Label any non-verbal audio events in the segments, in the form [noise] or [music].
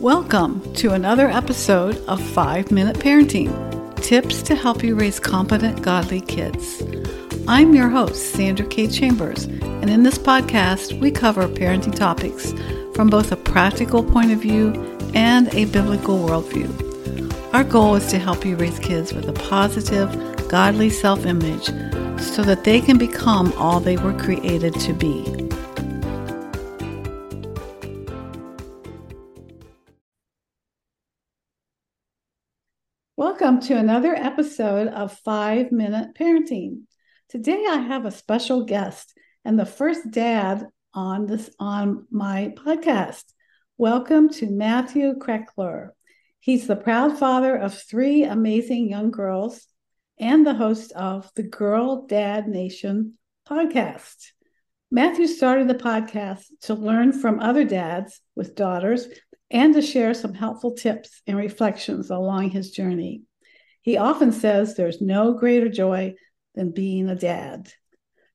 Welcome to another episode of 5 Minute Parenting Tips to help you raise competent, godly kids. I'm your host, Sandra K. Chambers, and in this podcast, we cover parenting topics from both a practical point of view and a biblical worldview. Our goal is to help you raise kids with a positive, godly self image so that they can become all they were created to be. To another episode of Five Minute Parenting. Today I have a special guest and the first dad on this on my podcast. Welcome to Matthew Krekeler. He's the proud father of three amazing young girls and the host of the Girl Dad Nation podcast. Matthew started the podcast to learn from other dads with daughters and to share some helpful tips and reflections along his journey. He often says there's no greater joy than being a dad.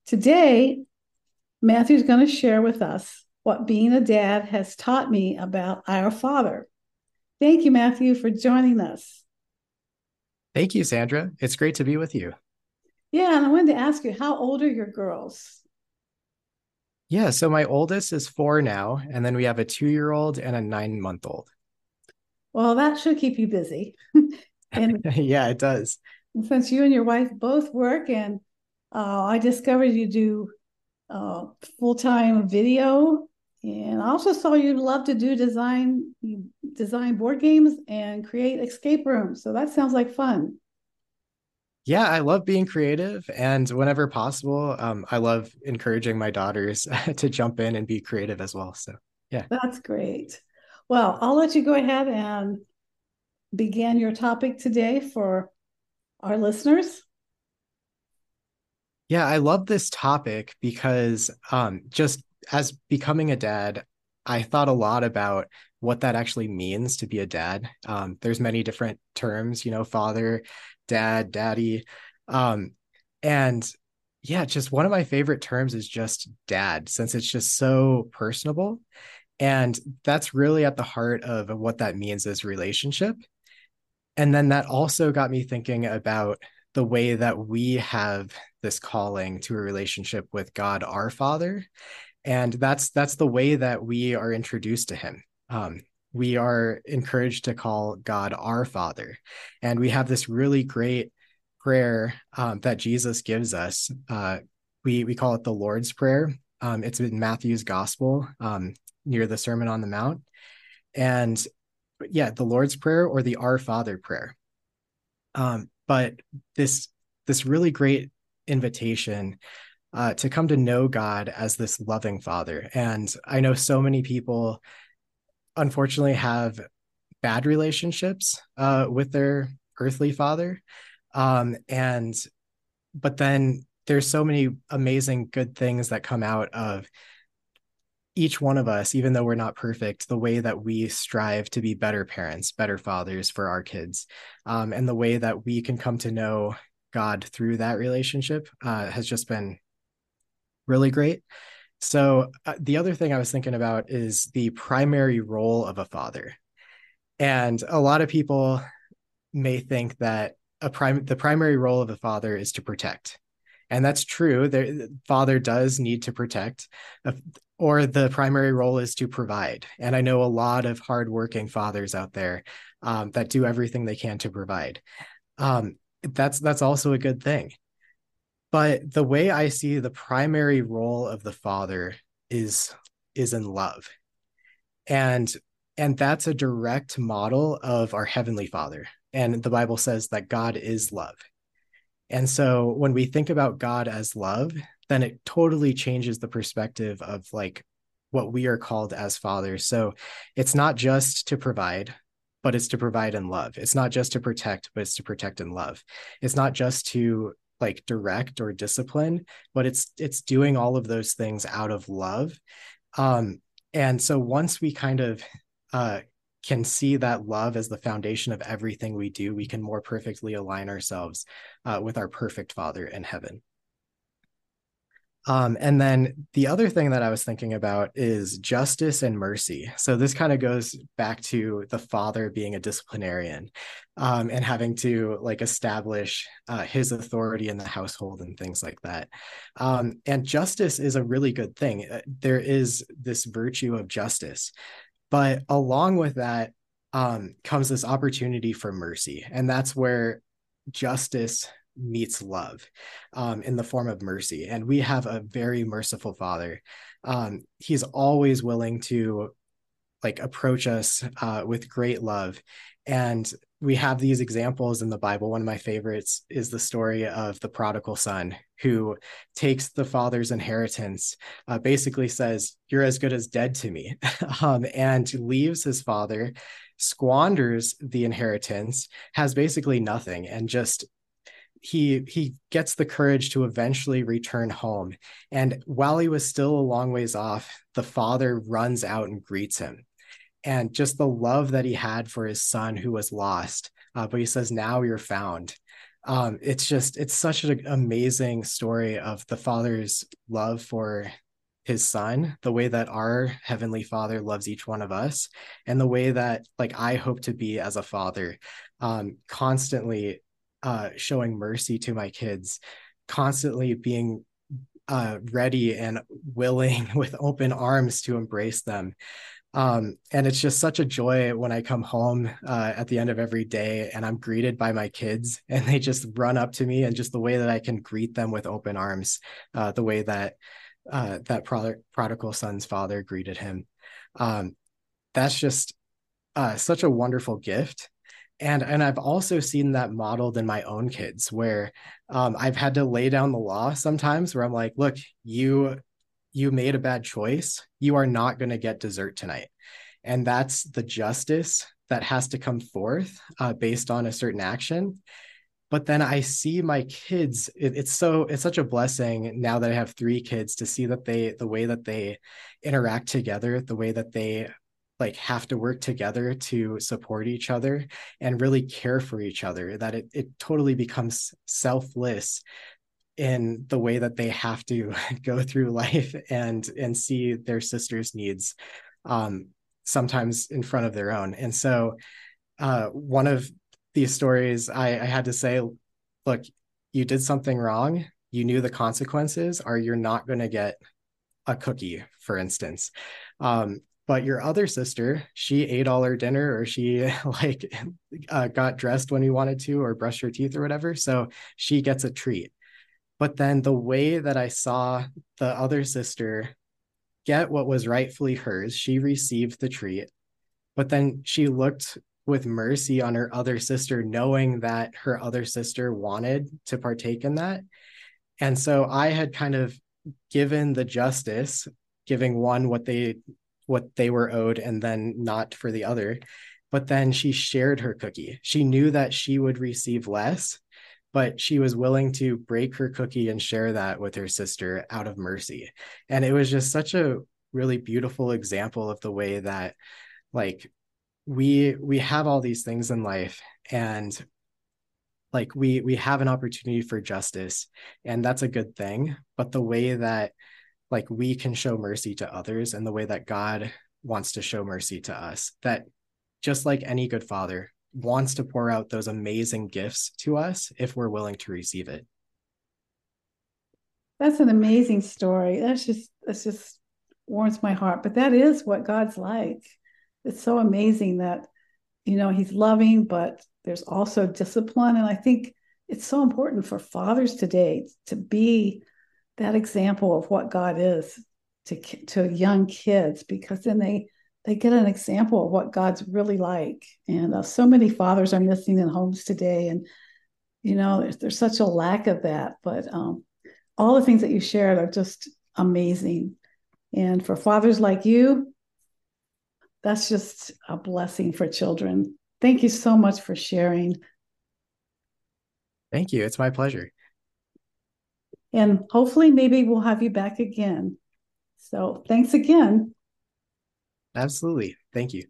Today, Matthew's going to share with us what being a dad has taught me about our father. Thank you, Matthew, for joining us. Thank you, Sandra. It's great to be with you. Yeah, and I wanted to ask you, how old are your girls? Yeah, so my oldest is four now, and then we have a two year old and a nine month old. Well, that should keep you busy. [laughs] and [laughs] yeah, it does. Since you and your wife both work, and uh, I discovered you do uh, full time video, and I also saw you love to do design, design board games and create escape rooms. So that sounds like fun yeah, I love being creative, and whenever possible, um, I love encouraging my daughters [laughs] to jump in and be creative as well. So, yeah, that's great. Well, I'll let you go ahead and begin your topic today for our listeners. Yeah, I love this topic because um, just as becoming a dad, I thought a lot about what that actually means to be a dad. Um, there's many different terms, you know, father, dad, daddy. Um, and yeah, just one of my favorite terms is just dad, since it's just so personable. And that's really at the heart of what that means as relationship. And then that also got me thinking about the way that we have this calling to a relationship with God our Father. And that's that's the way that we are introduced to him. Um, we are encouraged to call God our Father. And we have this really great prayer um, that Jesus gives us. Uh, we, we call it the Lord's Prayer. Um, it's in Matthew's Gospel um, near the Sermon on the Mount. And yeah, the Lord's Prayer or the Our Father prayer. Um, but this this really great invitation uh, to come to know God as this loving Father. And I know so many people unfortunately have bad relationships uh, with their earthly father um, and but then there's so many amazing good things that come out of each one of us even though we're not perfect the way that we strive to be better parents better fathers for our kids um, and the way that we can come to know god through that relationship uh, has just been really great so uh, the other thing I was thinking about is the primary role of a father. And a lot of people may think that a prime the primary role of a father is to protect. And that's true. The father does need to protect, uh, or the primary role is to provide. And I know a lot of hardworking fathers out there um, that do everything they can to provide. Um, that's that's also a good thing. But the way I see the primary role of the father is is in love. And and that's a direct model of our heavenly father. And the Bible says that God is love. And so when we think about God as love, then it totally changes the perspective of like what we are called as fathers. So it's not just to provide, but it's to provide in love. It's not just to protect, but it's to protect in love. It's not just to like direct or discipline but it's it's doing all of those things out of love um and so once we kind of uh can see that love as the foundation of everything we do we can more perfectly align ourselves uh, with our perfect father in heaven Um, and then the other thing that I was thinking about is justice and mercy. So this kind of goes back to the father being a disciplinarian um, and having to like establish uh, his authority in the household and things like that. Um, and justice is a really good thing. Uh, there is this virtue of justice, but along with that um, comes this opportunity for mercy, and that's where justice meets love um, in the form of mercy. And we have a very merciful Father. Um, he's always willing to like approach us uh, with great love. And we have these examples in the Bible. One of my favorites is the story of the prodigal son who takes the father's inheritance, uh, basically says, You're as good as dead to me, [laughs] um, and leaves his father, squanders the inheritance, has basically nothing, and just he he gets the courage to eventually return home and while he was still a long ways off the father runs out and greets him and just the love that he had for his son who was lost uh, but he says now you're found um, it's just it's such an amazing story of the father's love for his son the way that our heavenly father loves each one of us and the way that like i hope to be as a father um, constantly uh, showing mercy to my kids, constantly being uh, ready and willing [laughs] with open arms to embrace them. Um, and it's just such a joy when I come home uh, at the end of every day and I'm greeted by my kids [laughs] and they just run up to me and just the way that I can greet them with open arms, uh, the way that uh, that prod- prodigal son's father greeted him. Um, that's just uh, such a wonderful gift and and i've also seen that modeled in my own kids where um, i've had to lay down the law sometimes where i'm like look you you made a bad choice you are not going to get dessert tonight. And that's the justice that has to come forth uh, based on a certain action. But then i see my kids it, it's so it's such a blessing now that i have three kids to see that they the way that they interact together the way that they like have to work together to support each other and really care for each other that it, it totally becomes selfless in the way that they have to [laughs] go through life and and see their sister's needs um, sometimes in front of their own. And so uh, one of these stories I, I had to say look you did something wrong. You knew the consequences or you're not going to get a cookie for instance. Um, but your other sister she ate all her dinner or she [laughs] like uh, got dressed when we wanted to or brushed her teeth or whatever. So she gets a treat but then the way that i saw the other sister get what was rightfully hers she received the treat but then she looked with mercy on her other sister knowing that her other sister wanted to partake in that and so i had kind of given the justice giving one what they what they were owed and then not for the other. But then she shared her cookie. She knew that she would receive less, but she was willing to break her cookie and share that with her sister out of mercy. And it was just such a really beautiful example of the way that like we we have all these things in life and like we we have an opportunity for justice and that's a good thing but the way that like we can show mercy to others and the way that God wants to show mercy to us. That just like any good father wants to pour out those amazing gifts to us if we're willing to receive it. That's an amazing story. That's just that's just warms my heart. But that is what God's like. It's so amazing that you know he's loving, but there's also discipline. And I think it's so important for fathers today to be that example of what God is to to young kids because then they they get an example of what God's really like. And uh, so many fathers are missing in homes today, and you know there's, there's such a lack of that. But um, all the things that you shared are just amazing. And for fathers like you, that's just a blessing for children. Thank you so much for sharing. Thank you. It's my pleasure. And hopefully, maybe we'll have you back again. So thanks again. Absolutely. Thank you.